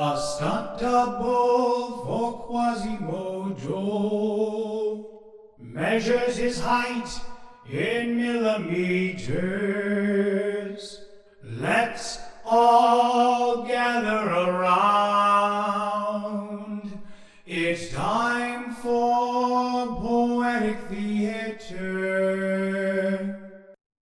A stunt double for Quasimodo measures his height in millimeters. Let's all gather around. It's time for poetic theater.